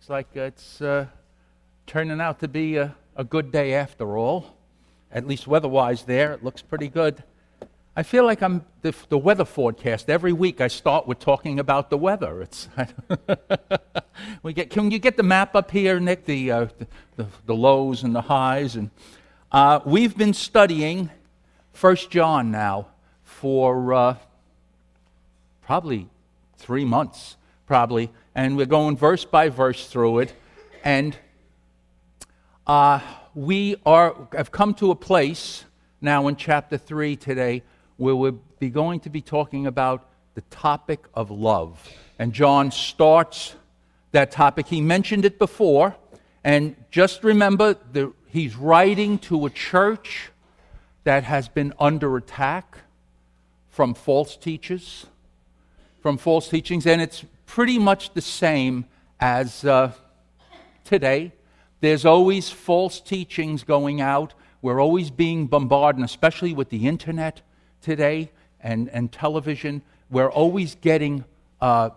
Looks like it's uh, turning out to be a, a good day after all. At least weather wise, there. It looks pretty good. I feel like I'm the, the, weather forecast. Every week I start with talking about the weather. It's we get. Can you get the map up here, Nick? The uh, the, the, lows and the highs, and uh, we've been studying First John now for uh, probably three months, probably, and we're going verse by verse through it, and uh, we are have come to a place now in chapter three today where we'll be going to be talking about the topic of love. And John starts that topic. He mentioned it before, and just remember the, he's writing to a church that has been under attack from false teachers, from false teachings, and it's pretty much the same as uh, today. There's always false teachings going out. We're always being bombarded, especially with the internet today and, and television, we're always getting uh,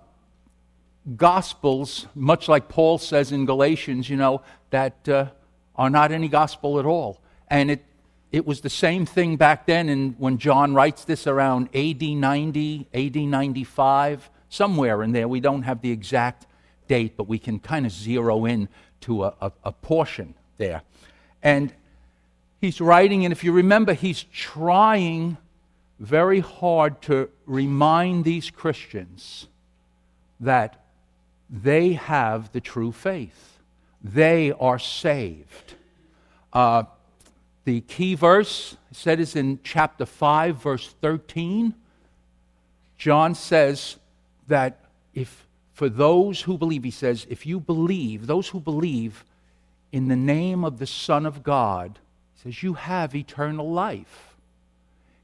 gospels, much like Paul says in Galatians, you know, that uh, are not any gospel at all. And it, it was the same thing back then and when John writes this around AD 90, AD 95, somewhere in there. We don't have the exact date, but we can kind of zero in to a, a, a portion there. And he's writing, and if you remember, he's trying very hard to remind these Christians that they have the true faith. They are saved. Uh, the key verse said is in chapter 5, verse 13. John says that if for those who believe, he says, if you believe, those who believe in the name of the Son of God, he says, you have eternal life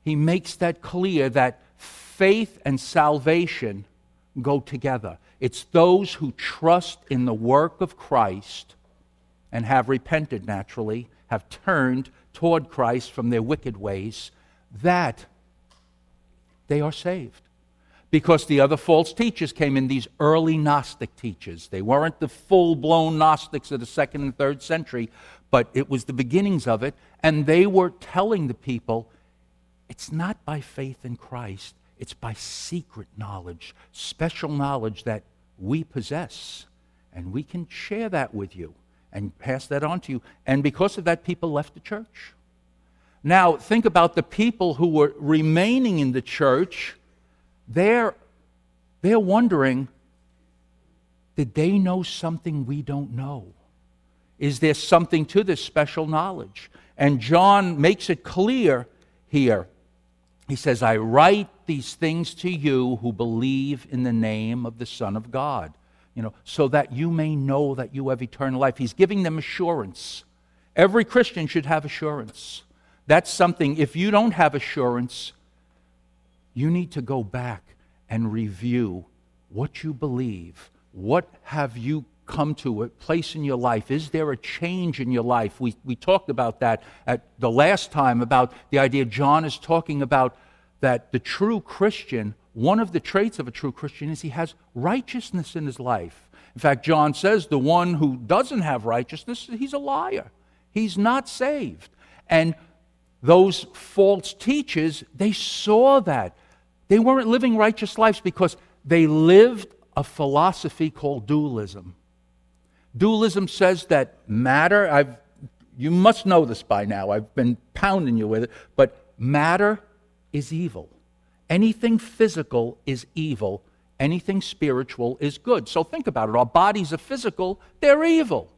he makes that clear that faith and salvation go together. It's those who trust in the work of Christ and have repented naturally, have turned toward Christ from their wicked ways, that they are saved. Because the other false teachers came in, these early Gnostic teachers. They weren't the full blown Gnostics of the second and third century, but it was the beginnings of it. And they were telling the people it's not by faith in Christ, it's by secret knowledge, special knowledge that we possess. And we can share that with you and pass that on to you. And because of that, people left the church. Now, think about the people who were remaining in the church. They're, they're wondering did they know something we don't know? Is there something to this special knowledge? And John makes it clear here he says, I write these things to you who believe in the name of the Son of God, you know, so that you may know that you have eternal life. He's giving them assurance. Every Christian should have assurance. That's something, if you don't have assurance, you need to go back and review what you believe. What have you come to a place in your life? Is there a change in your life? We, we talked about that at the last time about the idea John is talking about that the true Christian, one of the traits of a true Christian is he has righteousness in his life. In fact, John says the one who doesn't have righteousness, he's a liar. He's not saved. And those false teachers, they saw that. They weren't living righteous lives because they lived a philosophy called dualism. Dualism says that matter, I've, you must know this by now, I've been pounding you with it, but matter is evil. Anything physical is evil. Anything spiritual is good. So think about it. Our bodies are physical, they're evil.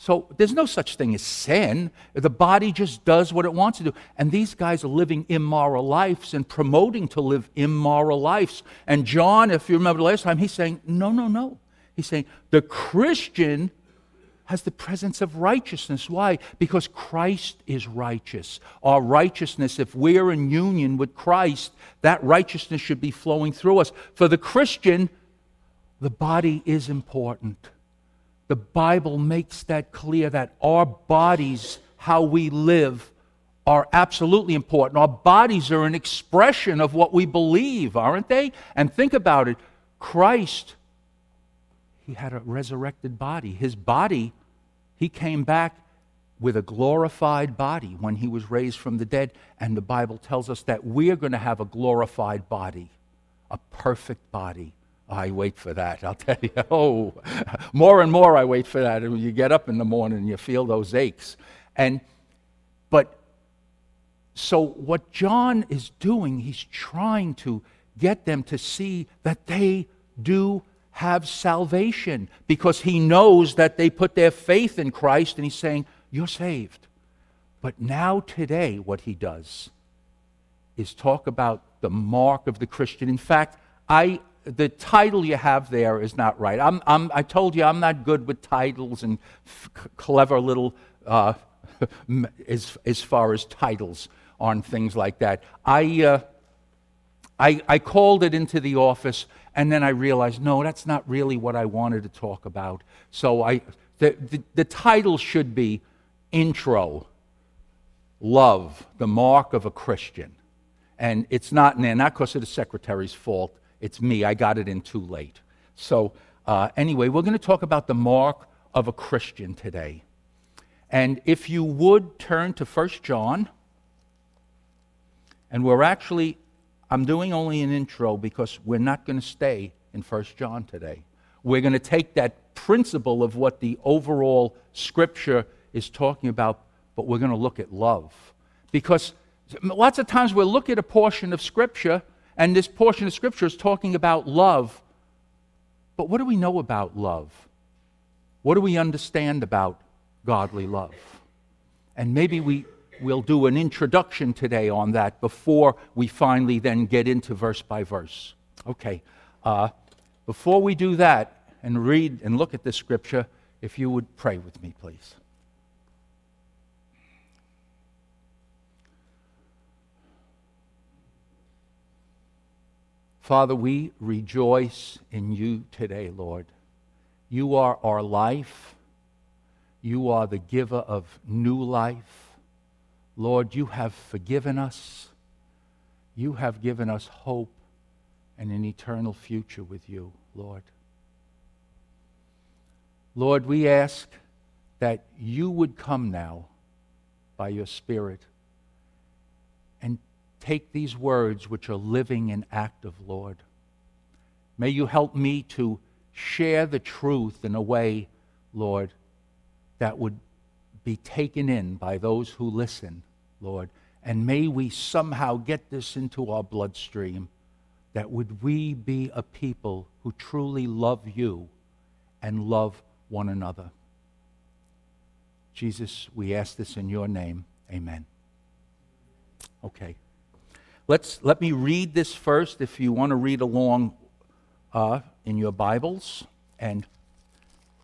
So there's no such thing as sin. The body just does what it wants to do. And these guys are living immoral lives and promoting to live immoral lives. And John, if you remember the last time, he's saying, no, no, no. He's saying the Christian has the presence of righteousness. Why? Because Christ is righteous. Our righteousness, if we're in union with Christ, that righteousness should be flowing through us. For the Christian, the body is important. The Bible makes that clear that our bodies, how we live, are absolutely important. Our bodies are an expression of what we believe, aren't they? And think about it Christ he had a resurrected body. His body, he came back with a glorified body when he was raised from the dead. And the Bible tells us that we're going to have a glorified body, a perfect body. I wait for that. I'll tell you. Oh, more and more I wait for that. And you get up in the morning and you feel those aches. And, but, so what John is doing, he's trying to get them to see that they do have salvation because he knows that they put their faith in Christ and he's saying, You're saved. But now, today, what he does is talk about the mark of the Christian. In fact, I, the title you have there is not right. I'm, I'm, i told you I'm not good with titles and f- clever little, uh, as, as far as titles on things like that. I, uh, I, I called it into the office, and then I realized, no, that's not really what I wanted to talk about. So I, the, the, the title should be Intro Love, the Mark of a Christian. And it's not in there, not because of the secretary's fault. It's me. I got it in too late. So, uh, anyway, we're going to talk about the mark of a Christian today. And if you would turn to 1 John, and we're actually I'm doing only an intro because we're not going to stay in 1 John today. We're going to take that principle of what the overall scripture is talking about, but we're going to look at love. Because lots of times we'll look at a portion of scripture, and this portion of scripture is talking about love. But what do we know about love? What do we understand about godly love? And maybe we we'll do an introduction today on that before we finally then get into verse by verse. Okay. Uh, before we do that and read and look at this scripture, if you would pray with me, please. Father, we rejoice in you today, Lord. You are our life. You are the giver of new life. Lord, you have forgiven us. You have given us hope and an eternal future with you, Lord. Lord, we ask that you would come now by your Spirit take these words which are living and active, Lord. May you help me to share the truth in a way, Lord, that would be taken in by those who listen Lord. And may we somehow get this into our bloodstream that would we be a people who truly love you and love one another. Jesus, we ask this in your name. Amen. Okay. Let's, let me read this first if you want to read along uh, in your Bibles. And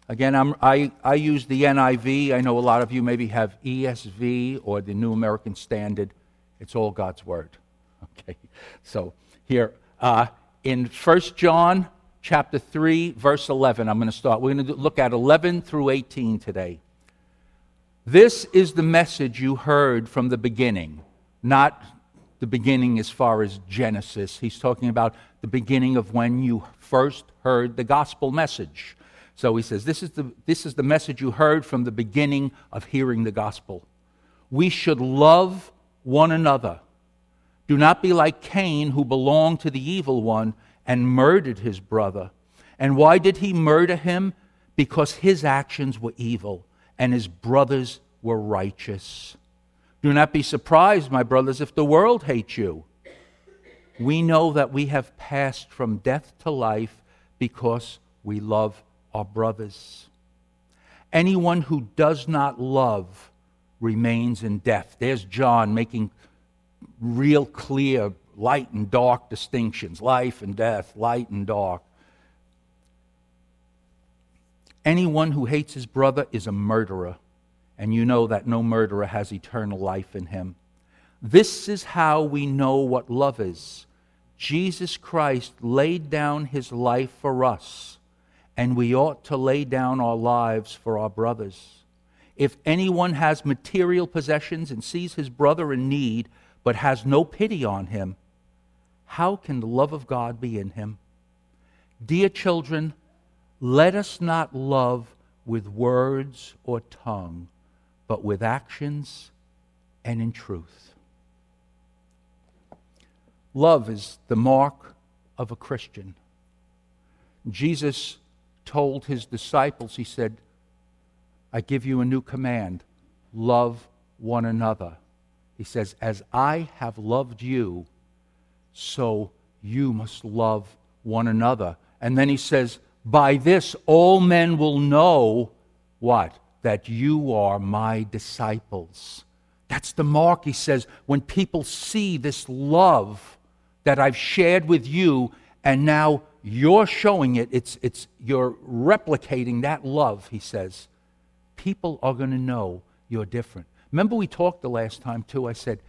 Again, I'm, i I, use the NIV. I know a lot of you maybe have ESV or the New American Standard. It's all God's Word. Okay, so here uh, in 1 John chapter 3, verse 11, I'm going to start. We're going to look at 11 through 18 today. This is the message you heard from the beginning, not the beginning as far as Genesis. He's talking about the beginning of when you first heard the gospel message. So he says, this is, the, this is the message you heard from the beginning of hearing the gospel. We should love one another. Do not be like Cain, who belonged to the evil one and murdered his brother. And why did he murder him? Because his actions were evil and his brothers were righteous. Do not be surprised, my brothers, if the world hates you. We know that we have passed from death to life because we love our brothers. Anyone who does not love remains in death. There's John making real clear light and dark distinctions life and death, light and dark. Anyone who hates his brother is a murderer, and you know that no murderer has eternal life in him. This is how we know what love is. Jesus Christ laid down his life for us and we ought to lay down our lives for our brothers. If anyone has material possessions and sees his brother in need, but has no pity on him, how can the love of God be in him? Dear children, Let us not love with words or tongue, but with actions and in truth. Love is the mark of a Christian. Jesus told his disciples, He said, I give you a new command love one another. He says, As I have loved you, so you must love one another. And then he says, By this all men will know what? That you are my disciples. That's the mark, he says, when people see this love that I've shared with you, and now you're showing it, it's, it's, you're replicating that love, he says. People are going to know you're different. Remember, we talked the last time, too. I said,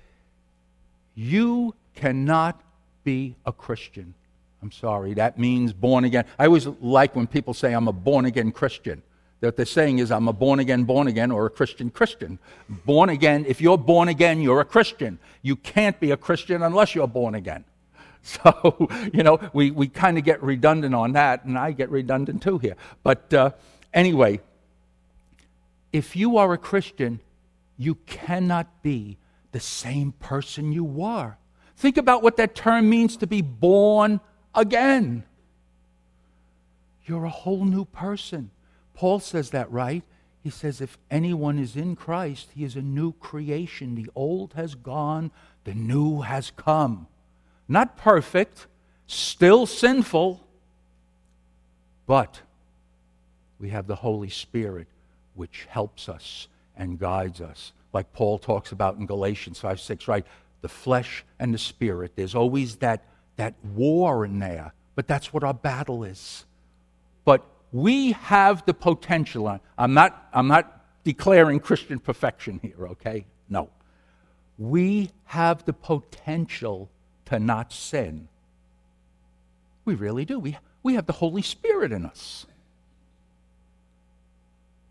You cannot be a Christian. I'm sorry, that means born again. I always like when people say I'm a born again Christian. What they're saying is I'm a born again, born again, or a Christian Christian. Born again, if you're born again, you're a Christian. You can't be a Christian unless you're born again. So, you know, we, we kind of get redundant on that, and I get redundant too here. But uh, anyway, if you are a Christian, you cannot be the same person you were. Think about what that term means to be born again. You're a whole new person. Paul says that, right? He says, if anyone is in Christ, he is a new creation. The old has gone, the new has come. Not perfect, still sinful, but we have the Holy Spirit which helps us and guides us. Like Paul talks about in Galatians 5 6, right? The flesh and the spirit. There's always that, that war in there, but that's what our battle is. But we have the potential. I'm not, I'm not declaring Christian perfection here, okay? No. We have the potential to not sin. We really do. We, we have the Holy Spirit in us.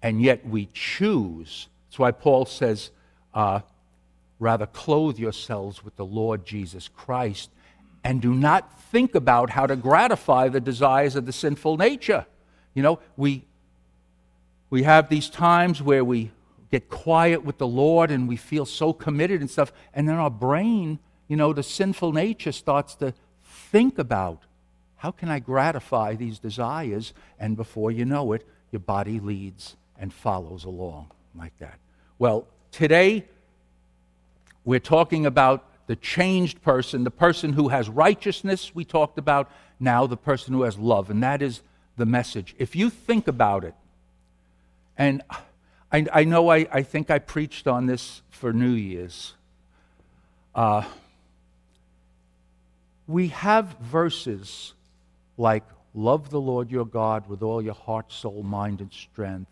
And yet we choose. That's why Paul says, uh, rather clothe yourselves with the Lord Jesus Christ and do not think about how to gratify the desires of the sinful nature. You know, we, we have these times where we get quiet with the Lord and we feel so committed and stuff, and then our brain you know, the sinful nature starts to think about how can I gratify these desires? And before you know it, your body leads and follows along like that. Well, today we're talking about the changed person, the person who has righteousness, we talked about, now the person who has love. And that is the message. If you think about it, and I, I know I, I think I preached on this for New Year's. Uh, we have verses like, Love the Lord your God with all your heart, soul, mind, and strength,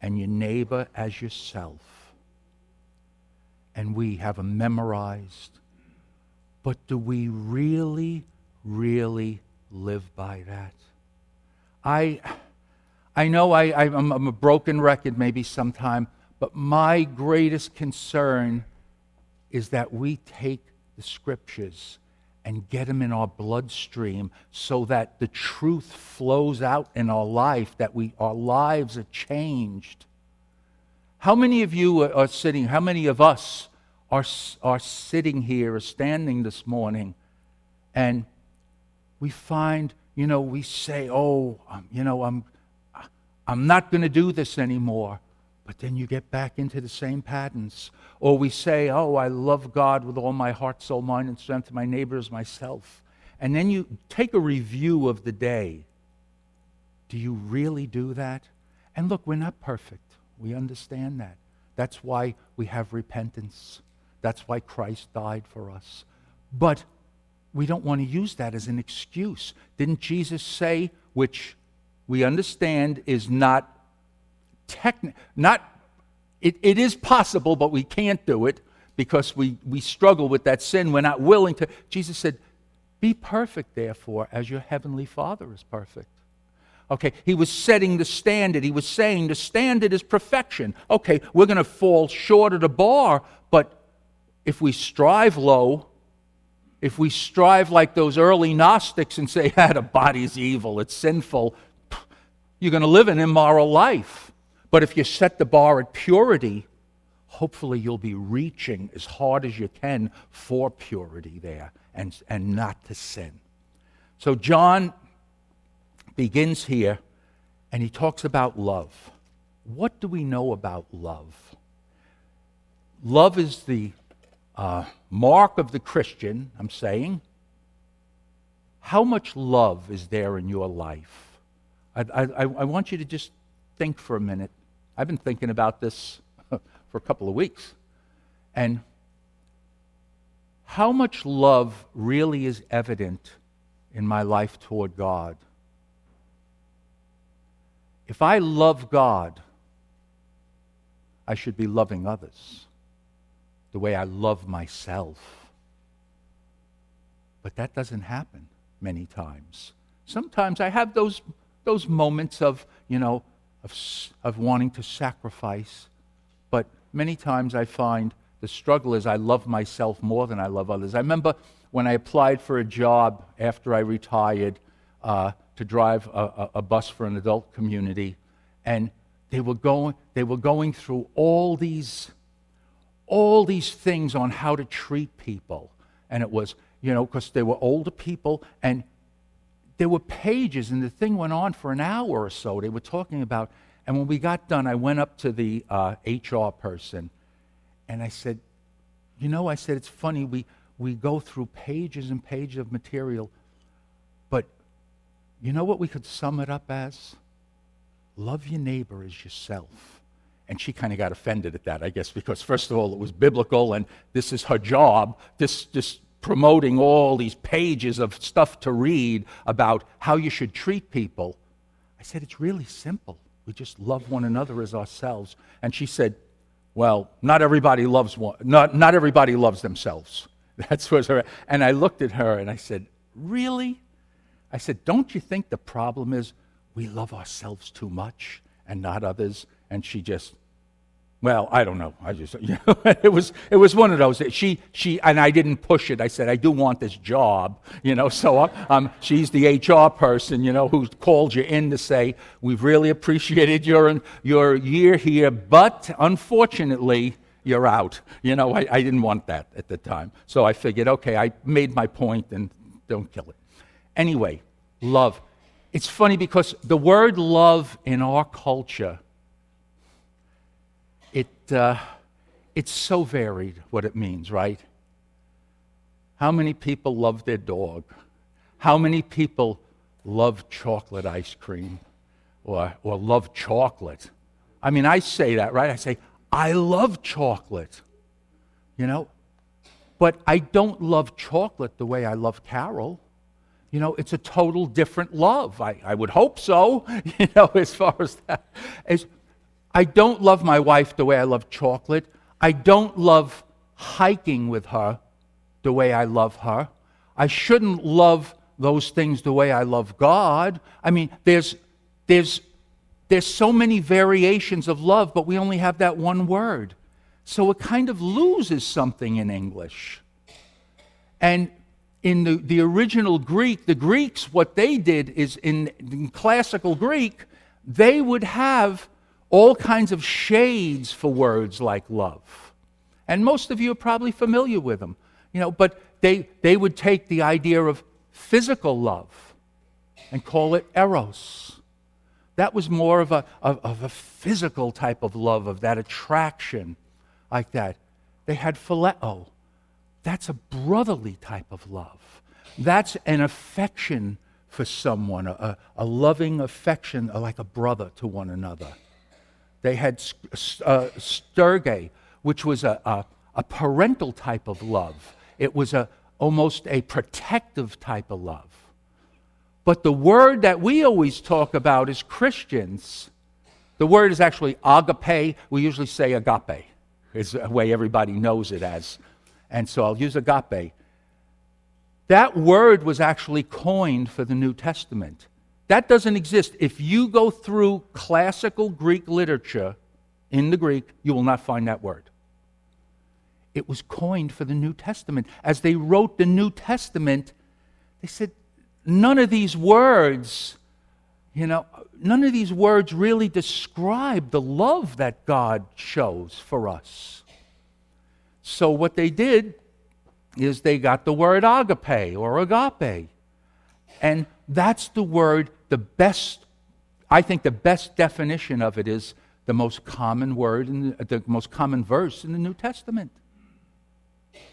and your neighbor as yourself. And we have them memorized. But do we really, really live by that? I, I know I, I'm, I'm a broken record maybe sometime, but my greatest concern is that we take the scriptures and get them in our bloodstream so that the truth flows out in our life, that we, our lives are changed. How many of you are sitting, how many of us are, are sitting here or standing this morning and we find, you know, we say, oh, um, you know, I'm, I'm not going to do this anymore. But then you get back into the same patterns. Or we say, Oh, I love God with all my heart, soul, mind, and strength, my neighbors, myself. And then you take a review of the day. Do you really do that? And look, we're not perfect. We understand that. That's why we have repentance. That's why Christ died for us. But we don't want to use that as an excuse. Didn't Jesus say, which we understand is not techni- not it, it is possible, but we can't do it because we, we struggle with that sin. We're not willing to. Jesus said, Be perfect, therefore, as your heavenly Father is perfect. Okay, he was setting the standard. He was saying the standard is perfection. Okay, we're going to fall short of the bar, but if we strive low, if we strive like those early Gnostics and say, ah, the body's evil, it's sinful, you're going to live an immoral life. But if you set the bar at purity, hopefully you'll be reaching as hard as you can for purity there and, and not to sin. So John begins here and he talks about love. What do we know about love? Love is the uh, mark of the Christian, I'm saying. How much love is there in your life? I, I, I want you to just think for a minute. I've been thinking about this for a couple of weeks. And how much love really is evident in my life toward God? If I love God, I should be loving others the way I love myself. But that doesn't happen many times. Sometimes I have those, those moments of, you know, of, of wanting to sacrifice. But many times I find the struggle is I love myself more than I love others. I remember when I applied for a job after I retired uh, to drive a, a, a bus for an adult community, and they were going, they were going through all these, all these things on how to treat people. And it was, you know, because they were older people, and there were pages, and the thing went on for an hour or so. They were talking about, and when we got done, I went up to the uh, HR person, and I said, you know, I said, it's funny, we, we go through pages and pages of material, but you know what we could sum it up as? Love your neighbor as yourself. And she kind of got offended at that, I guess, because first of all, it was biblical, and this is her job. This, this promoting all these pages of stuff to read about how you should treat people. I said, It's really simple. We just love one another as ourselves. And she said, Well, not everybody loves one, not, not everybody loves themselves. That's what her. And I looked at her and I said, Really? I said, Don't you think the problem is we love ourselves too much and not others? And she just well, I don't know. I just, you know, it was, it was one of those. She, she, and I didn't push it. I said, I do want this job, you know. So um, she's the HR person, you know, who called you in to say, we've really appreciated your, your year here, but unfortunately, you're out. You know, I, I didn't want that at the time. So I figured, okay, I made my point and don't kill it. Anyway, love. It's funny because the word love in our culture it, uh, it's so varied what it means, right? How many people love their dog? How many people love chocolate ice cream or, or love chocolate? I mean, I say that, right? I say, I love chocolate, you know? But I don't love chocolate the way I love Carol. You know, it's a total different love. I, I would hope so, you know, as far as that. As, I don't love my wife the way I love chocolate. I don't love hiking with her the way I love her. I shouldn't love those things the way I love God. I mean, there's, there's, there's so many variations of love, but we only have that one word. So it kind of loses something in English. And in the, the original Greek, the Greeks, what they did is in, in classical Greek, they would have all kinds of shades for words like love. And most of you are probably familiar with them. You know, but they, they would take the idea of physical love and call it eros. That was more of a, of, of a physical type of love, of that attraction like that. They had phileo. That's a brotherly type of love. That's an affection for someone, a, a loving affection like a brother to one another. They had uh, which was a, a, a, parental type of love. It was a, almost a protective type of love. But the word that we always talk about as Christians, the word is actually agape. We usually say agape, is the way everybody knows it as. And so I'll use agape. That word was actually coined for the New Testament. That doesn't exist. If you go through classical Greek literature in the Greek, you will not find that word. It was coined for the New Testament. As they wrote the New Testament, they said, none of these words You know, none of these words really describe the love that God shows for us. So, what they did is they got the word agape or agape. And that's the word, the best, I think the best definition of it is the most common word and the, most common verse in the New Testament.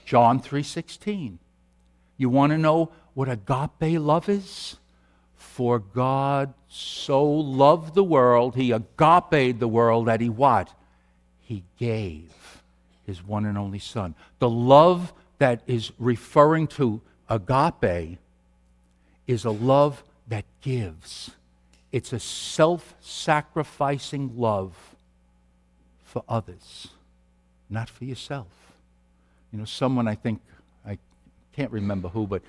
John 3:16. You want to know what agape love is? For God so loved the world, he agape the world that he what? He gave his one and only son. The love that is referring to agape is a love that gives. It's a self sacrificing love for others, not for yourself. You know, someone I think, I can't remember who, but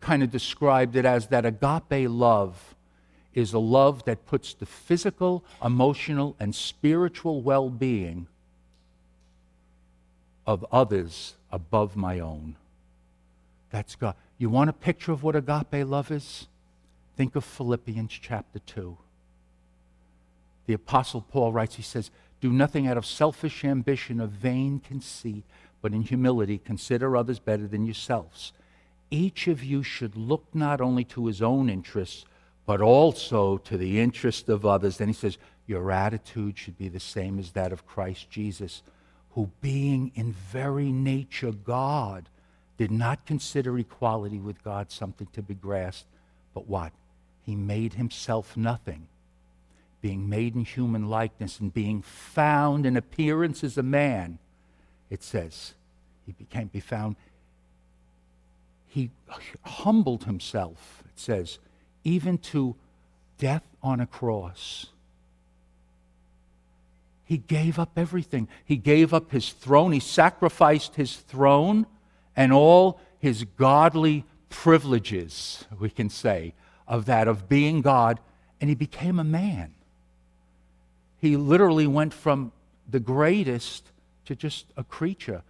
kind of described it as that agape love is a love that puts the physical, emotional, and spiritual well being of others above my own. That's God. You want a picture of what agape love is? Think of Philippians chapter 2. The Apostle Paul writes, he says, Do nothing out of selfish ambition or vain conceit, but in humility consider others better than yourselves. Each of you should look not only to his own interests, but also to the interest of others. Then he says, Your attitude should be the same as that of Christ Jesus, who, being in very nature God, did not consider equality with God something to be grasped, but what? He made himself nothing, being made in human likeness and being found in appearance as a man. It says, he became be found. He humbled himself, it says, even to death on a cross. He gave up everything. He gave up his throne. He sacrificed his throne and all his godly privileges, we can say, of that, of being God, and he became a man. He literally went from the greatest to just a creature,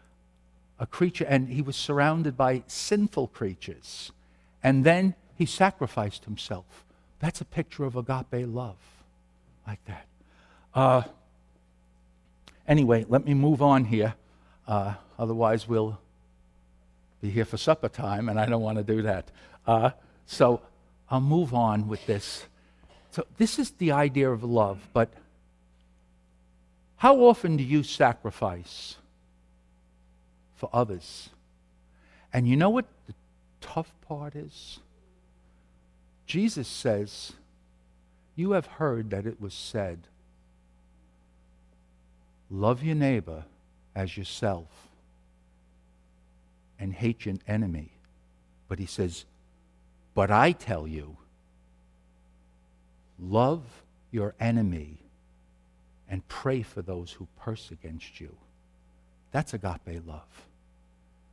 a creature, and he was surrounded by sinful creatures. And then he sacrificed himself. That's a picture of agape love, like that. Uh, anyway, let me move on here. Uh, otherwise, we'll be here for supper time, and I don't want to do that. Uh, so I'll move on with this. So, this is the idea of love, but how often do you sacrifice for others? And you know what the tough part is? Jesus says, You have heard that it was said, Love your neighbor as yourself and hate your enemy. But he says, But I tell you, love your enemy and pray for those who curse against you. That's agape love.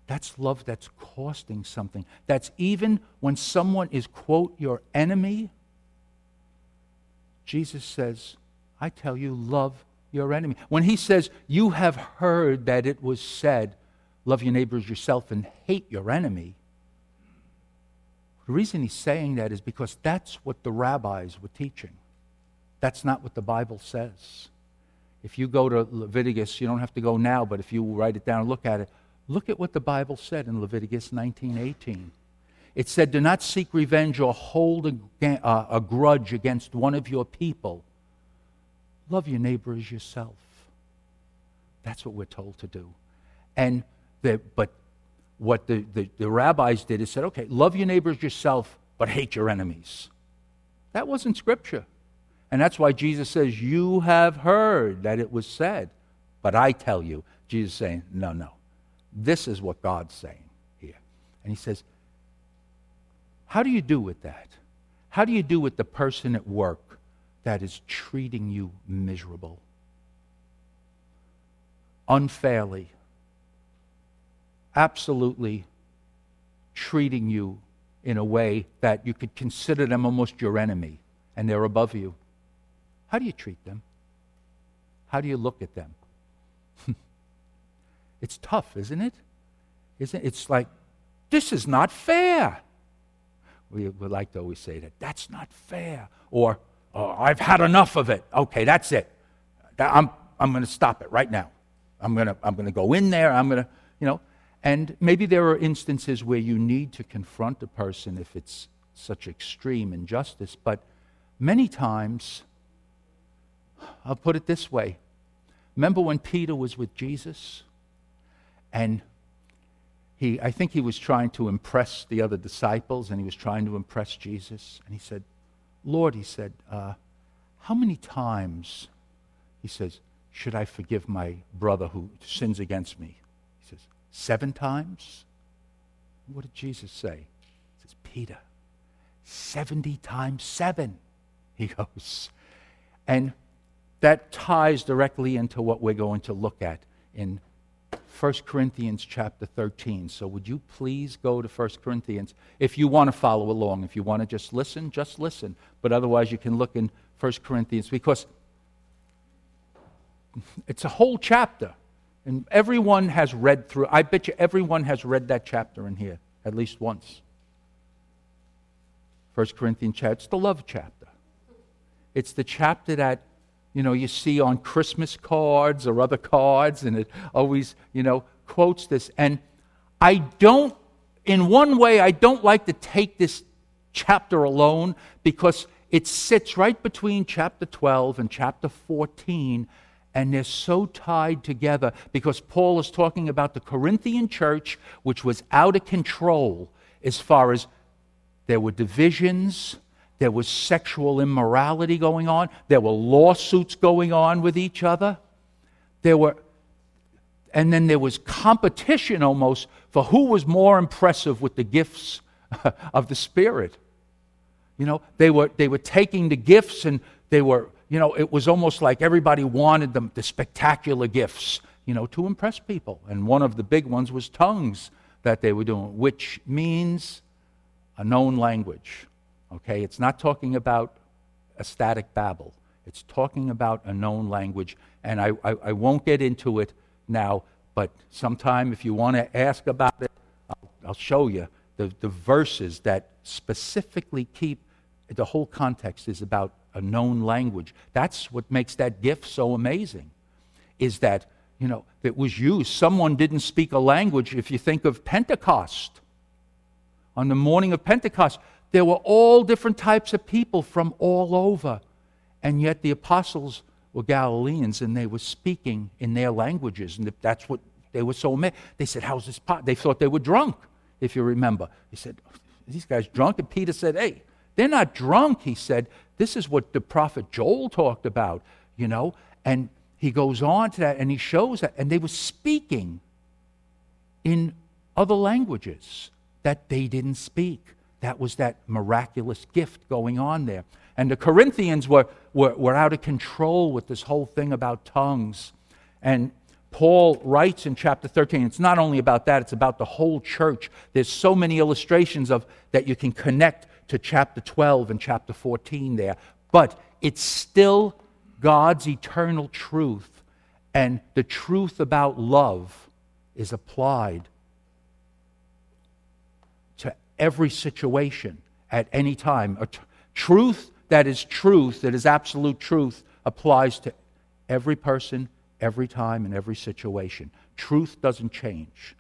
That's love that's costing something. That's even when someone is, quote, your enemy. Jesus says, I tell you, love your enemy. When he says, You have heard that it was said, love your neighbors yourself and hate your enemy. The reason he's saying that is because that's what the rabbis were teaching. That's not what the Bible says. If you go to Leviticus, you don't have to go now, but if you write it down and look at it, Look at what the Bible said in Leviticus 19:18. It said, "Do not seek revenge or hold a, uh, a grudge against one of your people. Love your neighbor as yourself." That's what we're told to do. And the, but what the, the, the rabbis did is said, okay, love your neighbors yourself, but hate your enemies. That wasn't scripture. And that's why Jesus says, You have heard that it was said, but I tell you. Jesus saying, No, no. This is what God's saying here. And he says, How do you do with that? How do you do with the person at work that is treating you miserable? Unfairly, absolutely treating you in a way that you could consider them almost your enemy and they're above you. How do you treat them? How do you look at them? It's tough, isn't it? Isn't it? It's like, this is not fair. We like to always say that. That's not fair. Or, oh, I've had enough of it. Okay, that's it. I'm, I'm going to stop it right now. I'm going to I'm going to go in there. I'm going to, you know, and maybe there are instances where you need to confront a person if it's such extreme injustice, but many times, I'll put it this way. Remember when Peter was with Jesus? And he, I think he was trying to impress the other disciples and he was trying to impress Jesus. And he said, Lord, he said, uh, how many times, he says, should I forgive my brother who sins against me? He says, seven times? What did Jesus say? He says, Peter, 70 times seven, he goes. And that ties directly into what we're going to look at in 1 Corinthians chapter 13. So would you please go to 1 Corinthians if you want to follow along. If you want to just listen, just listen. But otherwise, you can look in 1 Corinthians because it's a whole chapter. And everyone has read through, I bet you everyone has read that chapter in here at least once. 1 Corinthians chapter, it's the love chapter. It's the chapter that you know, you see on Christmas cards or other cards, and it always, you know, quotes this. And I don't, in one way, I don't like to take this chapter alone because it sits right between chapter 12 and chapter 14, and they're so tied together because Paul is talking about the Corinthian church, which was out of control as far as there were divisions, there was sexual immorality going on. There were lawsuits going on with each other. There were, and then there was competition almost for who was more impressive with the gifts of the Spirit. You know, they were, they were taking the gifts and they were, you know, it was almost like everybody wanted them, the spectacular gifts, you know, to impress people. And one of the big ones was tongues that they were doing, which means a known language. Okay? It's not talking about a static babble, it's talking about a known language. And I, I, I won't get into it now, but sometime if you want to ask about it, I'll, I'll show you the, the verses that specifically keep the whole context is about a known language. That's what makes that gift so amazing, is that, you know, it was used. Someone didn't speak a language. If you think of Pentecost, on the morning of Pentecost, there were all different types of people from all over. And yet the apostles were Galileans and they were speaking in their languages. And that's what they were so amazed. They said, How's this pot? They thought they were drunk, if you remember. They said, These guys drunk? And Peter said, Hey, they're not drunk. He said, This is what the prophet Joel talked about, you know. And he goes on to that and he shows that. And they were speaking in other languages that they didn't speak. That was that miraculous gift going on there. And the Corinthians were, were, were out of control with this whole thing about tongues. And Paul writes in chapter 13, it's not only about that, it's about the whole church. There's so many illustrations of that you can connect to chapter 12 and chapter 14 there. But it's still God's eternal truth. And the truth about love is applied to every situation at any time. A t- truth that is truth, that is absolute truth, applies to every person, every time, and every situation. Truth doesn't change.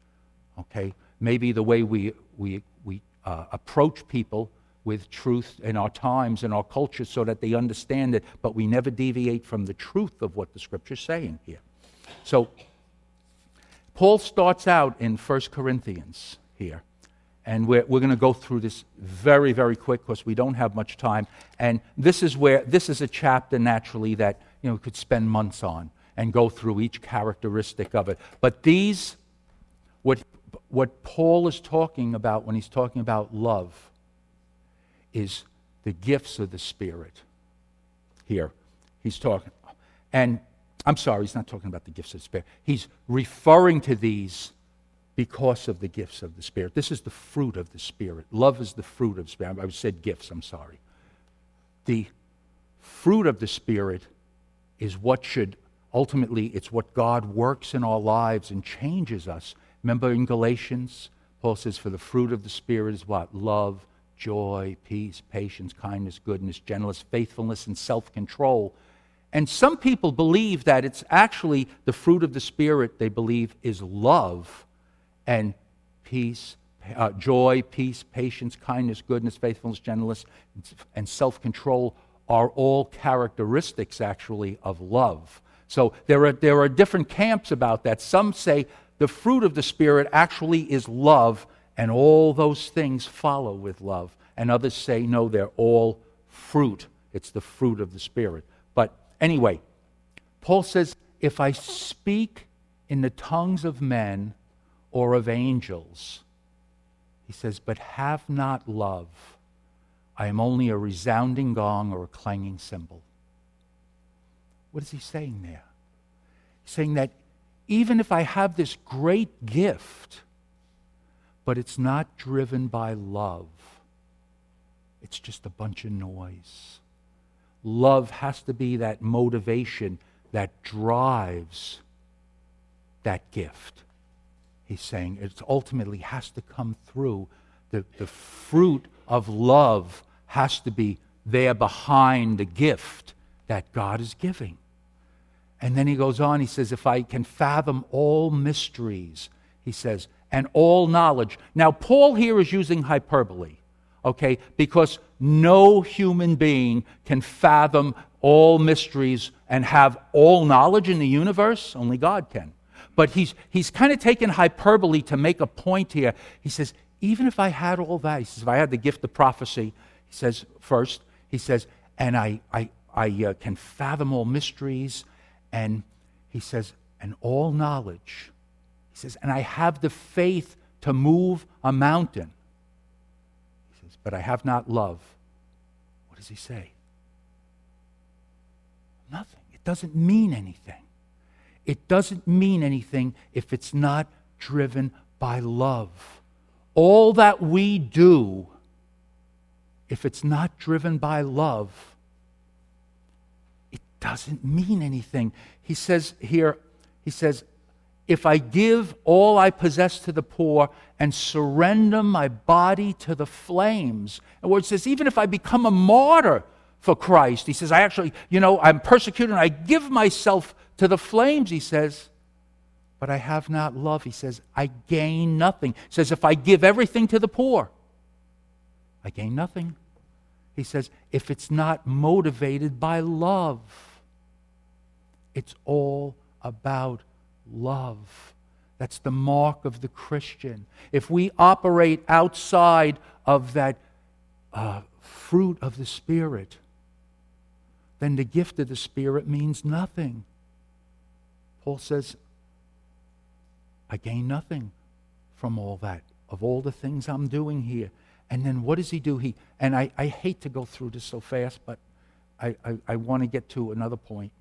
Okay? Maybe the way we, we, we uh, approach people with truth in our times and our culture so that they understand it, but we never deviate from the truth of what the scripture's saying here. So, Paul starts out in 1 Corinthians here and we're, we're going to go through this very, very quick because we don't have much time. And this is where, this is a chapter naturally that, you know, could spend months on and go through each characteristic of it. But these, what, what Paul is talking about when he's talking about love, is the gifts of the Spirit. Here, he's talking. And I'm sorry, he's not talking about the gifts of the Spirit. He's referring to these because of the gifts of the Spirit. This is the fruit of the Spirit. Love is the fruit of the Spirit. I said gifts, I'm sorry. The fruit of the Spirit is what should ultimately, it's what God works in our lives and changes us. Remember in Galatians, Paul says, For the fruit of the Spirit is what? Love, joy, peace, patience, kindness, goodness, gentleness, faithfulness, and self control. And some people believe that it's actually the fruit of the Spirit, they believe, is love and peace, uh, joy, peace, patience, kindness, goodness, faithfulness, gentleness, and self control are all characteristics, actually, of love. So there are, there are different camps about that. Some say the fruit of the Spirit actually is love, and all those things follow with love. And others say, no, they're all fruit. It's the fruit of the Spirit. But anyway, Paul says, if I speak in the tongues of men or of angels, he says, but have not love, I am only a resounding gong or a clanging cymbal. What is he saying there? He's saying that even if I have this great gift, but it's not driven by love, it's just a bunch of noise. Love has to be that motivation that drives that gift. He's saying it ultimately has to come through. The, the fruit of love has to be there behind the gift that God is giving. And then he goes on, he says, If I can fathom all mysteries, he says, and all knowledge. Now, Paul here is using hyperbole, okay, because no human being can fathom all mysteries and have all knowledge in the universe. Only God can. But he's, he's kind of taken hyperbole to make a point here. He says, even if I had all that, he says, if I had the gift of prophecy, he says, first, he says, and I, I, I uh, can fathom all mysteries and he says, and all knowledge. He says, and I have the faith to move a mountain. He says, but I have not love. What does he say? Nothing. It doesn't mean anything. It doesn't mean anything if it's not driven by love. All that we do, if it's not driven by love, it doesn't mean anything. He says here, he says, if I give all I possess to the poor and surrender my body to the flames. In words, says, even if I become a martyr for Christ, he says, I actually, you know, I'm persecuted and I give myself to the flames, he says, but I have not love. He says, I gain nothing. He says, if I give everything to the poor, I gain nothing. He says, if it's not motivated by love. It's all about love. That's the mark of the Christian. If we operate outside of that uh, fruit of the Spirit, then the gift of the Spirit means nothing. Paul says, I gain nothing from all that, of all the things I'm doing here. And then what does he do? He and I, I hate to go through this so fast, but I, I, I want to get to another point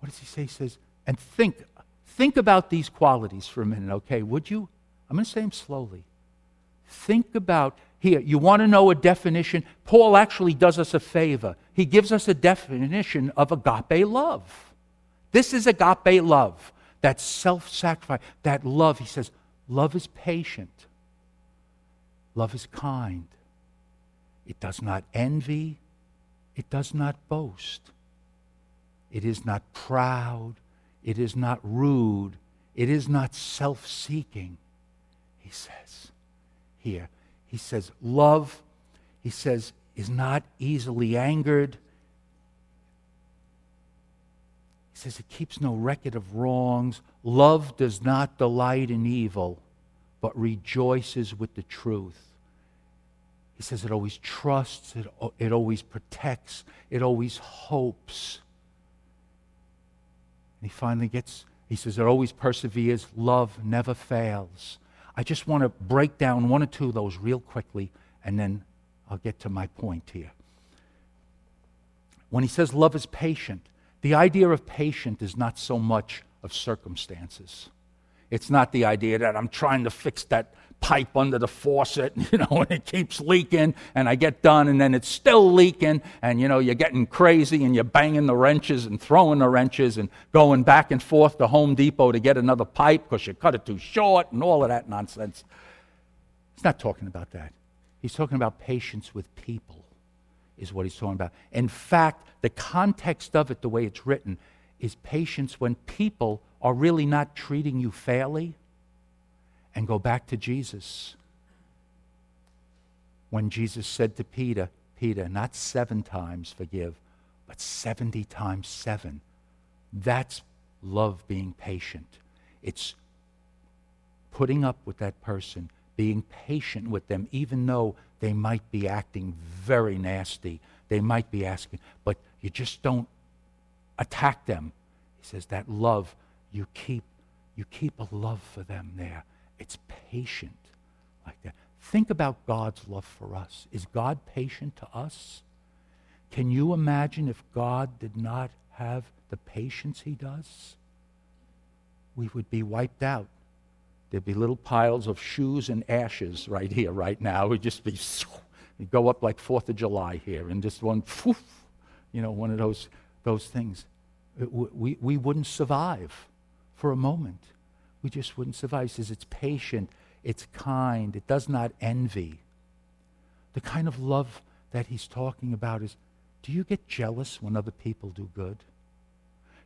what does he say? He says, and think, think about these qualities for a minute, okay? Would you? I'm going to say them slowly. Think about, here, you want to know a definition? Paul actually does us a favor. He gives us a definition of agape love. This is agape love, that self sacrifice, that love. He says, love is patient, love is kind, it does not envy, it does not boast. It is not proud. It is not rude. It is not self seeking. He says here. He says, love, he says, is not easily angered. He says, it keeps no record of wrongs. Love does not delight in evil, but rejoices with the truth. He says it always trusts, it, it always protects, it always hopes. And he finally gets, he says, it always perseveres, love never fails. I just want to break down one or two of those real quickly, and then I'll get to my point here. When he says love is patient, the idea of patient is not so much of circumstances. It's not the idea that I'm trying to fix that pipe under the faucet, you know, and it keeps leaking, and I get done, and then it's still leaking, and, you know, you're getting crazy, and you're banging the wrenches and throwing the wrenches and going back and forth to Home Depot to get another pipe because you cut it too short and all of that nonsense. He's not talking about that. He's talking about patience with people, is what he's talking about. In fact, the context of it, the way it's written, is patience when people are really not treating you fairly. And go back to Jesus. When Jesus said to Peter, Peter, not seven times forgive, but 70 times seven. That's love being patient. It's putting up with that person, being patient with them, even though they might be acting very nasty. They might be asking, but you just don't attack them. He says that love, you keep, you keep a love for them there. It's patient like that. Think about God's love for us. Is God patient to us? Can you imagine if God did not have the patience he does? We would be wiped out. There'd be little piles of shoes and ashes right here, right now. Would just be, it'd go up like Fourth of July here, and just one, poof, you know, one of those, those things. It, we, we wouldn't survive for a moment. We just wouldn't survive. He says it's patient, it's kind, it does not envy. The kind of love that he's talking about is do you get jealous when other people do good?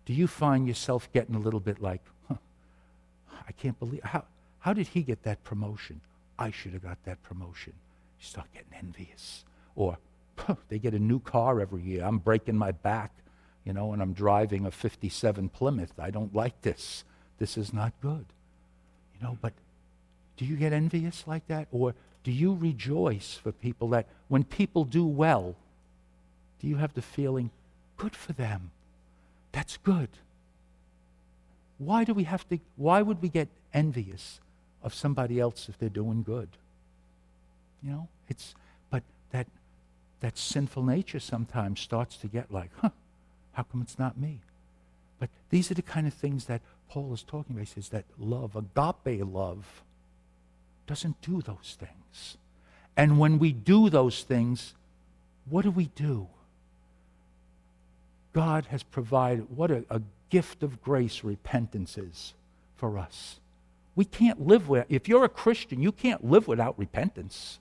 Do you find yourself getting a little bit like, huh, I can't believe, how, how did he get that promotion? I should have got that promotion. You start getting envious. Or they get a new car every year. I'm breaking my back, you know, and I'm driving a 57 Plymouth. I don't like this. This is not good. You know, but do you get envious like that? Or do you rejoice for people that when people do well, do you have the feeling, good for them? That's good. Why do we have to, why would we get envious of somebody else if they're doing good? You know, it's, but that, that sinful nature sometimes starts to get like, huh, how come it's not me? But these are the kind of things that Paul is talking about. He says that love, agape love, doesn't do those things. And when we do those things, what do we do? God has provided what a, a gift of grace repentance is for us. We can't live with if you're a Christian, you can't live without repentance.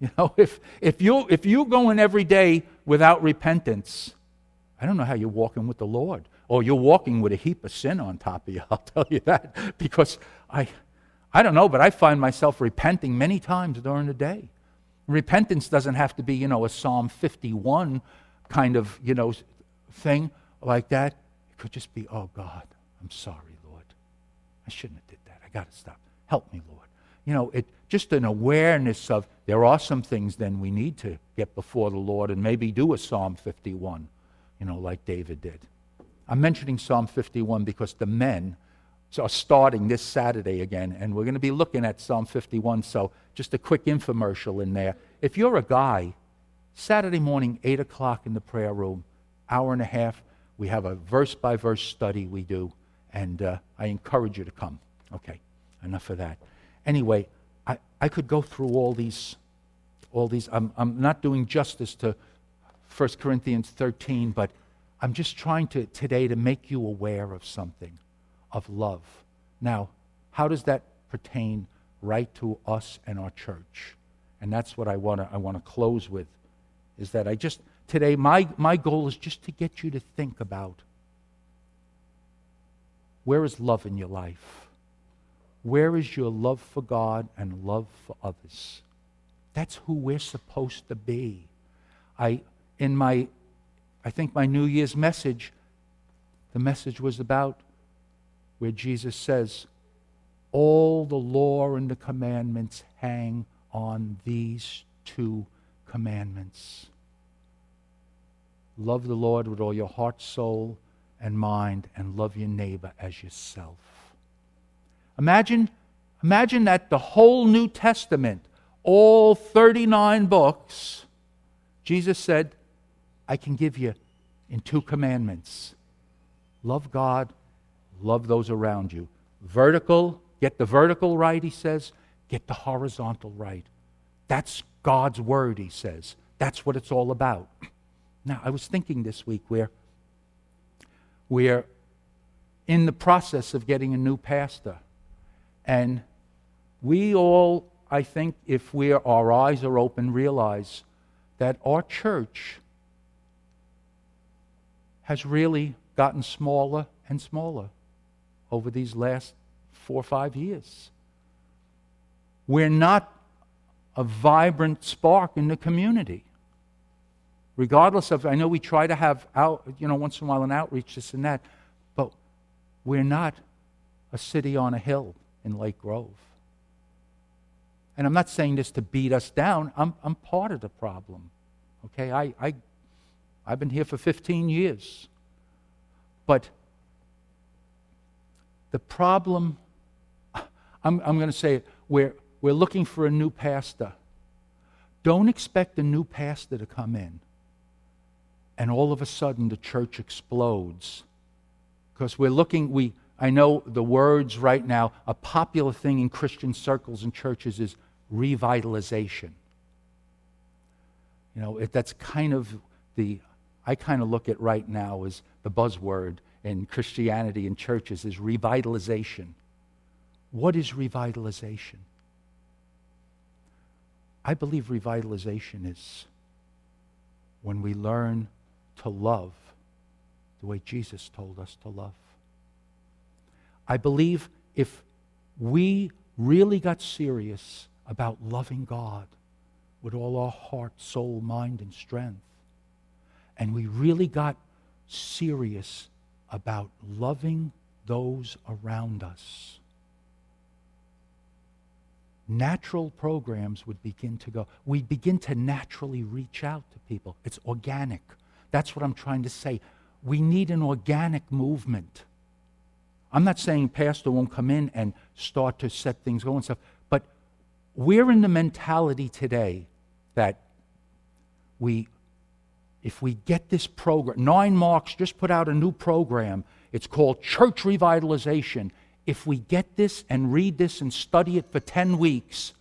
You know, if if you if you're going every day without repentance, I don't know how you're walking with the Lord. Or you're walking with a heap of sin on top of you, I'll tell you that. Because I I don't know, but I find myself repenting many times during the day. Repentance doesn't have to be, you know, a Psalm 51 kind of, you know, thing like that. It could just be, oh God, I'm sorry, Lord. I shouldn't have did that. I got to stop. Help me, Lord. You know, it just an awareness of there are some things then we need to get before the Lord and maybe do a Psalm 51, you know, like David did. I'm mentioning Psalm 51 because the men are starting this Saturday again, and we're going to be looking at Psalm 51. So, just a quick infomercial in there. If you're a guy, Saturday morning, 8 o'clock in the prayer room, hour and a half. We have a verse by verse study we do, and uh, I encourage you to come. Okay, enough of that. Anyway, I, I could go through all these, all these. I'm, I'm not doing justice to 1 Corinthians 13, but I'm just trying to today to make you aware of something, of love. Now, how does that pertain right to us and our church? And that's what I want to I want to close with, is that I just today, my, my goal is just to get you to think about where is love in your life? Where is your love for God and love for others? That's who we're supposed to be. I, in my, I think my New Year's message, the message was about where Jesus says, All the law and the commandments hang on these two commandments. Love the Lord with all your heart, soul, and mind, and love your neighbor as yourself. Imagine, imagine that the whole New Testament, all 39 books, Jesus said, I can give you in two commandments love God, love those around you. Vertical, get the vertical right, he says, get the horizontal right. That's God's word, he says. That's what it's all about. Now, I was thinking this week where we're in the process of getting a new pastor, and we all I think, if we are, our eyes are open, realize that our church has really gotten smaller and smaller over these last four or five years. We're not a vibrant spark in the community. Regardless of, I know we try to have out, you know, once in a while an outreach, this and that, but we're not a city on a hill in Lake Grove. And I'm not saying this to beat us down. I'm, I'm part of the problem. Okay, I, I, I've been here for 15 years. But the problem, I'm, I'm going to say it, we're, we're looking for a new pastor. Don't expect a new pastor to come in and all of a sudden the church explodes. Because we're looking, we, I know the words right now, a popular thing in Christian circles and churches is revitalization. You know, it, that's kind of the, I kind of look at right now as the buzzword in Christianity and churches is revitalization. What is revitalization? I believe revitalization is when we learn to love the way Jesus told us to love. I believe if we really got serious about loving God with all our heart, soul, mind, and strength, and we really got serious about loving those around us, natural programs would begin to go. We begin to naturally reach out to people. It's organic. That's what I'm trying to say. We need an organic movement. I'm not saying pastor won't come in and start to set things going stuff, but we're in the mentality today that we if we get this program, Nine Marks just put out a new program. It's called Church Revitalization. If we get this and read this and study it for 10 weeks,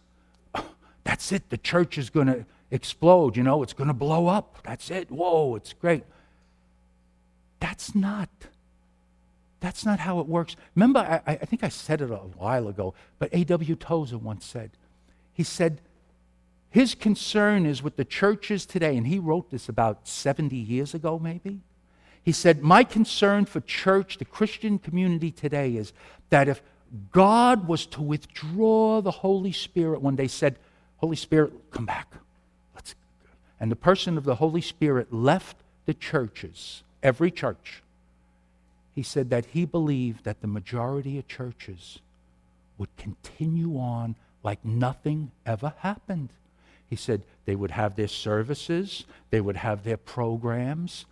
that's it. The church is going to explode. You know, it's going to blow up. That's it. Whoa, it's great. That's not. That's not how it works. Remember, I, I think I said it a while ago, but A.W. Tozer once said, he said, his concern is with the churches today, and he wrote this about 70 years ago, maybe. He said, My concern for church, the Christian community today, is that if God was to withdraw the Holy Spirit when they said, Holy Spirit, come back. Let's, and the person of the Holy Spirit left the churches, every church. He said that he believed that the majority of churches would continue on like nothing ever happened. He said they would have their services, they would have their programs,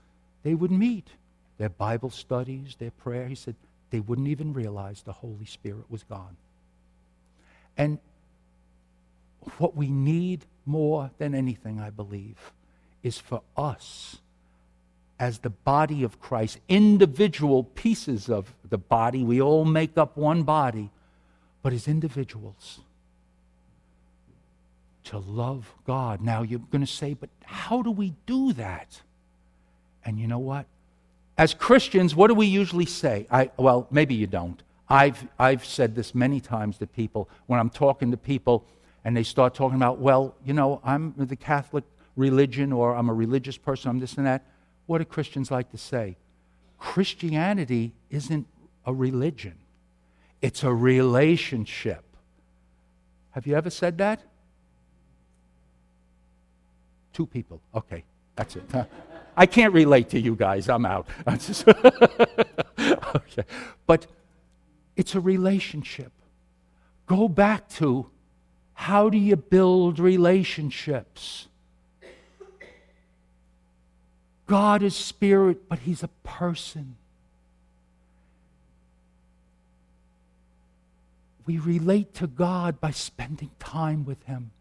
they would meet, their Bible studies, their prayer. He said they wouldn't even realize the Holy Spirit was gone. And what we need more than anything, I believe, is for us as the body of Christ, individual pieces of the body, we all make up one body, but as individuals to love God. Now you're going to say, but how do we do that? And you know what? As Christians, what do we usually say? I, well, maybe you don't. I've, I've said this many times to people when I'm talking to people and they start talking about, well, you know, I'm the Catholic religion or I'm a religious person, I'm this and that. What do Christians like to say? Christianity isn't a religion, it's a relationship. Have you ever said that? Two people. Okay, that's it. I can't relate to you guys. I'm out. okay. But it's a relationship. Go back to how do you build relationships? God is spirit, but he's a person. We relate to God by spending time with him.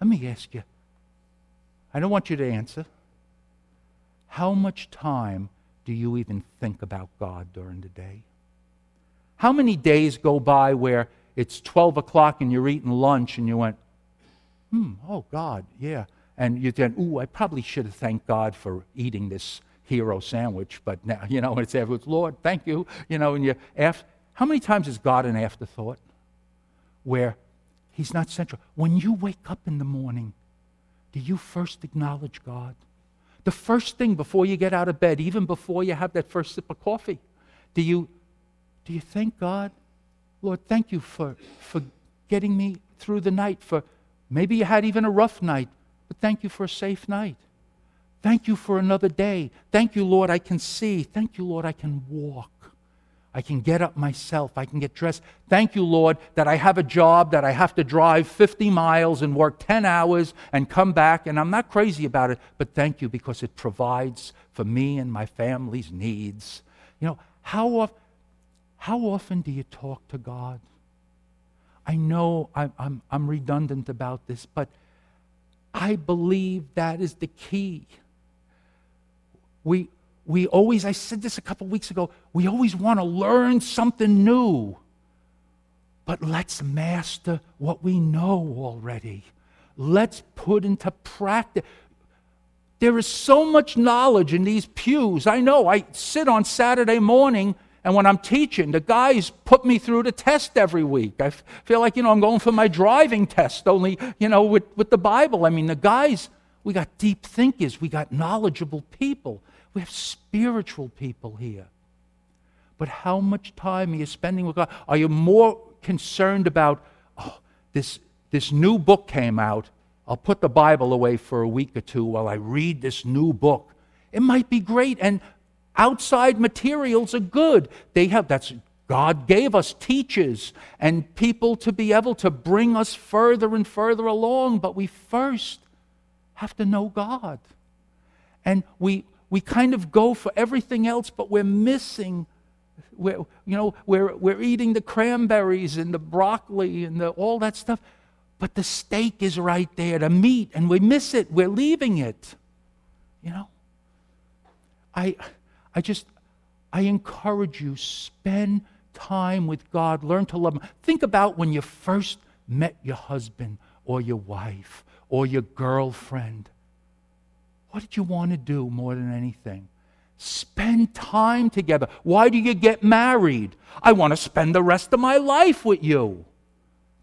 Let me ask you I don't want you to answer. How much time do you even think about God during the day? How many days go by where it's 12 o'clock and you're eating lunch and you went, hmm, oh, God, yeah. And you think, ooh, I probably should have thanked God for eating this hero sandwich, but now, you know, it's afterwards, Lord, thank you. You know, and you, after, how many times is God an afterthought? Where He's not central. When you wake up in the morning, do you first acknowledge God? The first thing before you get out of bed, even before you have that first sip of coffee, do you, do you thank God? Lord, thank you for, for getting me through the night. For maybe you had even a rough night, but thank you for a safe night. Thank you for another day. Thank you, Lord, I can see. Thank you, Lord, I can walk. I can get up myself. I can get dressed. Thank you, Lord, that I have a job that I have to drive 50 miles and work 10 hours and come back. And I'm not crazy about it, but thank you because it provides for me and my family's needs. You know, how, how often do you talk to God? I know I'm, I'm, I'm redundant about this, but I believe that is the key. We, we always, I said this a couple weeks ago, we always want to learn something new. But let's master what we know already. Let's put into practice. There is so much knowledge in these pews. I know I sit on Saturday morning and when I'm teaching, the guys put me through the test every week. I feel like, you know, I'm going for my driving test, only, you know, with, with the Bible. I mean, the guys, we got deep thinkers, we got knowledgeable people. We have spiritual people here. But how much time are you spending with God? Are you more concerned about, oh, this, this new book came out. I'll put the Bible away for a week or two while I read this new book. It might be great, and outside materials are good. They have, that's, God gave us teachers and people to be able to bring us further and further along, but we first have to know God. And we, we kind of go for everything else, but we're missing. We're, you know, we're, we're eating the cranberries and the broccoli and the, all that stuff, but the steak is right there, the meat, and we miss it. We're leaving it. You know? I, I just, I encourage you, spend time with God, learn to love Him. Think about when you first met your husband or your wife or your girlfriend what did you want to do more than anything? Spend time together. Why do you get married? I want to spend the rest of my life with you.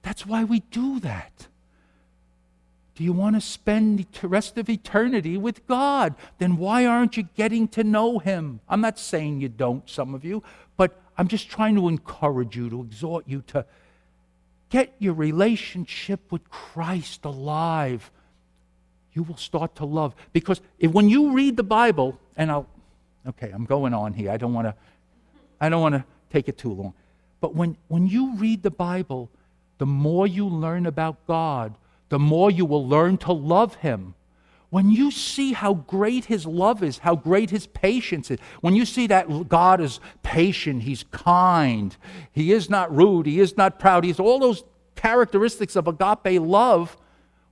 That's why we do that. Do you want to spend the rest of eternity with God? Then why aren't you getting to know Him? I'm not saying you don't, some of you, but I'm just trying to encourage you, to exhort you to get your relationship with Christ alive you will start to love. Because if, when you read the Bible, and I'll, okay, I'm going on here. I don't want to, I don't want to take it too long. But when, when you read the Bible, the more you learn about God, the more you will learn to love Him. When you see how great His love is, how great His patience is, when you see that God is patient, He's kind, He is not rude, He is not proud, He's all those characteristics of agape love,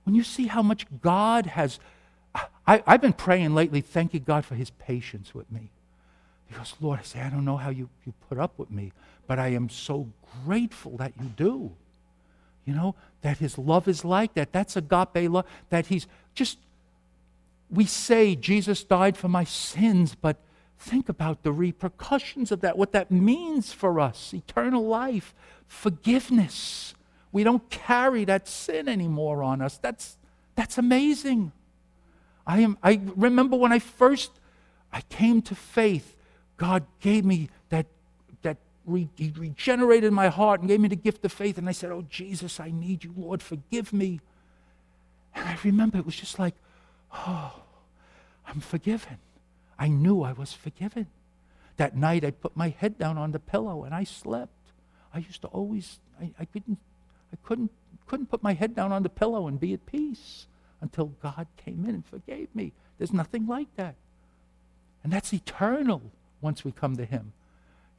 when you see how much God has, I, have been praying lately, thanking God for his patience with me. Because, Lord, I say, I don't know how you, you put up with me, but I am so grateful that you do. You know, that his love is like that. That's agape love. That he's just, we say Jesus died for my sins, but think about the repercussions of that, what that means for us eternal life, forgiveness we don't carry that sin anymore on us. That's, that's amazing. I, am, I remember when I first I came to faith, God gave me that, that re, He regenerated my heart and gave me the gift of faith. And I said, Oh, Jesus, I need you, Lord, forgive me. And I remember it was just like, Oh, I'm forgiven. I knew I was forgiven. That night I put my head down on the pillow and I slept. I used to always, I, I couldn't I couldn't, couldn't put my head down on the pillow and be at peace until God came in and forgave me. There's nothing like that. And that's eternal once we come to Him.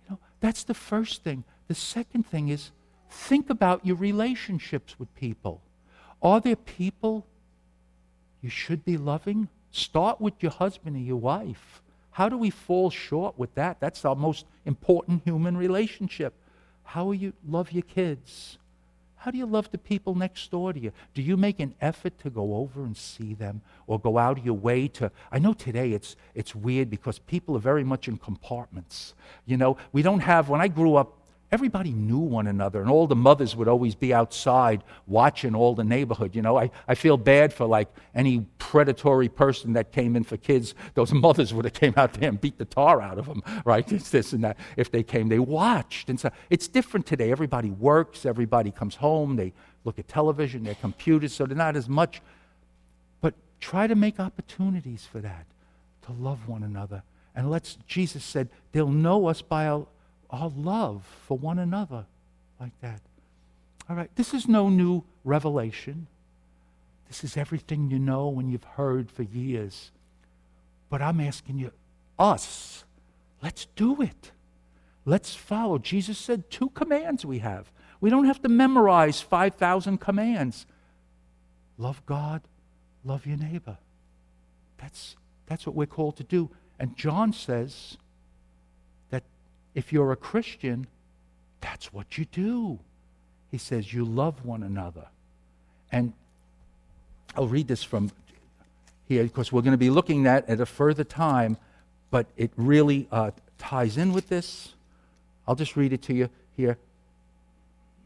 You know, that's the first thing. The second thing is think about your relationships with people. Are there people you should be loving? Start with your husband or your wife. How do we fall short with that? That's our most important human relationship. How will you love your kids? How do you love the people next door to you? Do you make an effort to go over and see them or go out of your way to? I know today it's, it's weird because people are very much in compartments. You know, we don't have, when I grew up, everybody knew one another, and all the mothers would always be outside watching all the neighborhood. You know, I, I feel bad for like any predatory person that came in for kids. Those mothers would have came out there and beat the tar out of them, right? It's this and that. If they came, they watched. And so it's different today. Everybody works, everybody comes home, they look at television, their computers, so they're not as much. But try to make opportunities for that, to love one another. And let's, Jesus said, they'll know us by our our love for one another like that. All right, this is no new revelation. This is everything you know and you've heard for years. But I'm asking you, us, let's do it. Let's follow. Jesus said two commands we have. We don't have to memorize 5,000 commands. Love God, love your neighbor. That's, that's what we're called to do. And John says, if you're a Christian, that's what you do. He says, You love one another. And I'll read this from here because we're going to be looking at at a further time, but it really uh, ties in with this. I'll just read it to you here.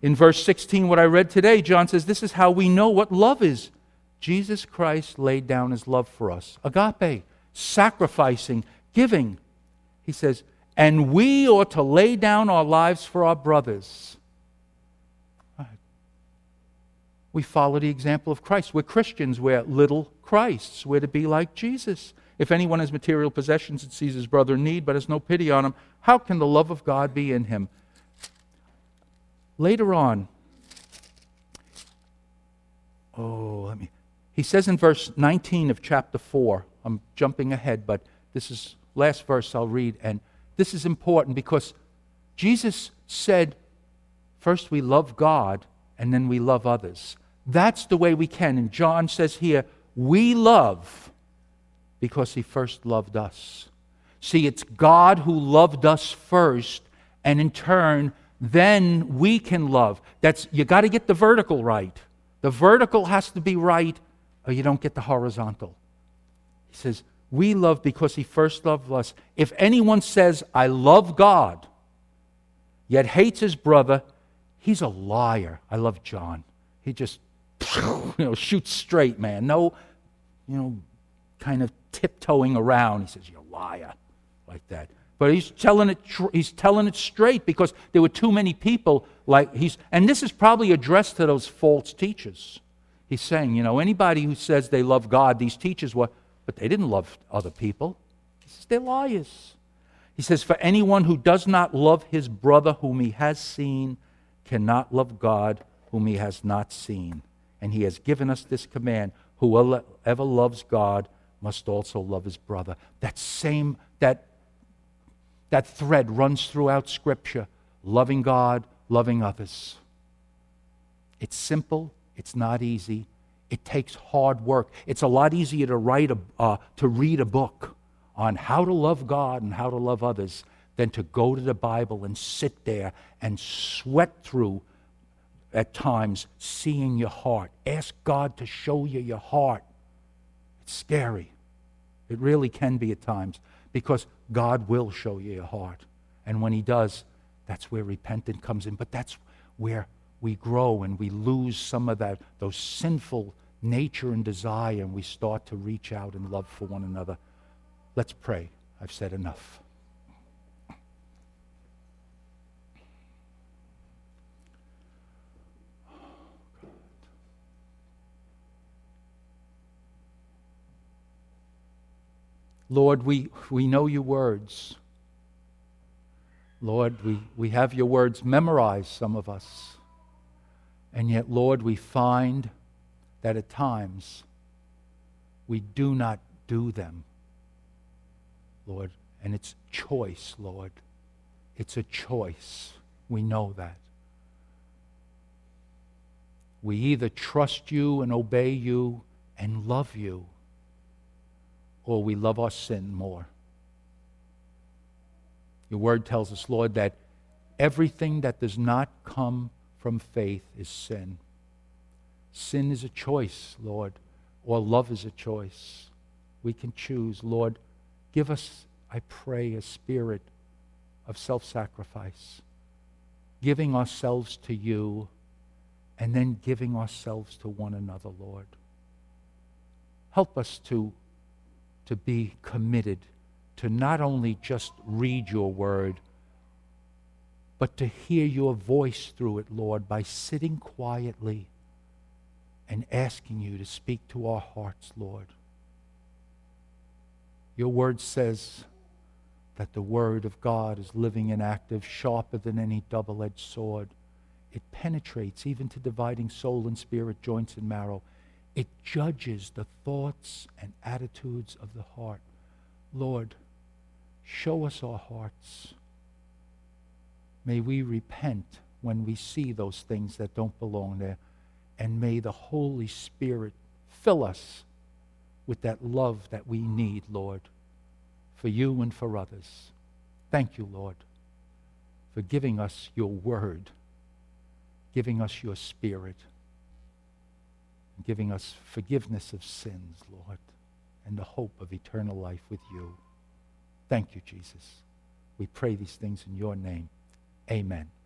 In verse 16, what I read today, John says, This is how we know what love is. Jesus Christ laid down his love for us. Agape, sacrificing, giving. He says, and we ought to lay down our lives for our brothers. We follow the example of Christ. We're Christians. We're little Christs. We're to be like Jesus. If anyone has material possessions and sees his brother in need but has no pity on him, how can the love of God be in him? Later on, oh, let me. He says in verse 19 of chapter 4, I'm jumping ahead, but this is last verse I'll read, and this is important because Jesus said, first we love God and then we love others. That's the way we can. And John says here, we love because he first loved us. See, it's God who loved us first, and in turn, then we can love. That's you got to get the vertical right. The vertical has to be right, or you don't get the horizontal. He says, we love because he first loved us. If anyone says, I love God, yet hates his brother, he's a liar. I love John. He just you know, shoots straight, man. No, you know, kind of tiptoeing around. He says, You're a liar, like that. But he's telling it, tr- he's telling it straight because there were too many people like he's, and this is probably addressed to those false teachers. He's saying, you know, anybody who says they love God, these teachers were, but they didn't love other people. He says they're liars. He says, For anyone who does not love his brother whom he has seen cannot love God whom he has not seen. And he has given us this command whoever loves God must also love his brother. That same, that, that thread runs throughout Scripture loving God, loving others. It's simple, it's not easy, it takes hard work. It's a lot easier to write a, uh, to read a book on how to love God and how to love others than to go to the Bible and sit there and sweat through at times seeing your heart. Ask God to show you your heart. It's scary. It really can be at times because God will show you your heart. And when He does, that's where repentance comes in. But that's where we grow and we lose some of that, those sinful nature and desire, and we start to reach out in love for one another. Let's pray. I've said enough. Lord, we, we know your words. Lord, we, we have your words memorized, some of us. And yet, Lord, we find that at times we do not do them, Lord. And it's choice, Lord. It's a choice. We know that. We either trust you and obey you and love you, or we love our sin more. Your word tells us, Lord, that everything that does not come from faith is sin. Sin is a choice, Lord, or love is a choice. We can choose. Lord, give us, I pray, a spirit of self sacrifice. giving ourselves to you, and then giving ourselves to one another, Lord. Help us to, to be committed to not only just read your word, but to hear your voice through it, Lord, by sitting quietly and asking you to speak to our hearts, Lord. Your word says that the word of God is living and active, sharper than any double edged sword. It penetrates even to dividing soul and spirit, joints and marrow. It judges the thoughts and attitudes of the heart. Lord, show us our hearts. May we repent when we see those things that don't belong there. And may the Holy Spirit fill us with that love that we need, Lord, for you and for others. Thank you, Lord, for giving us your word, giving us your spirit, and giving us forgiveness of sins, Lord, and the hope of eternal life with you. Thank you, Jesus. We pray these things in your name. Amen.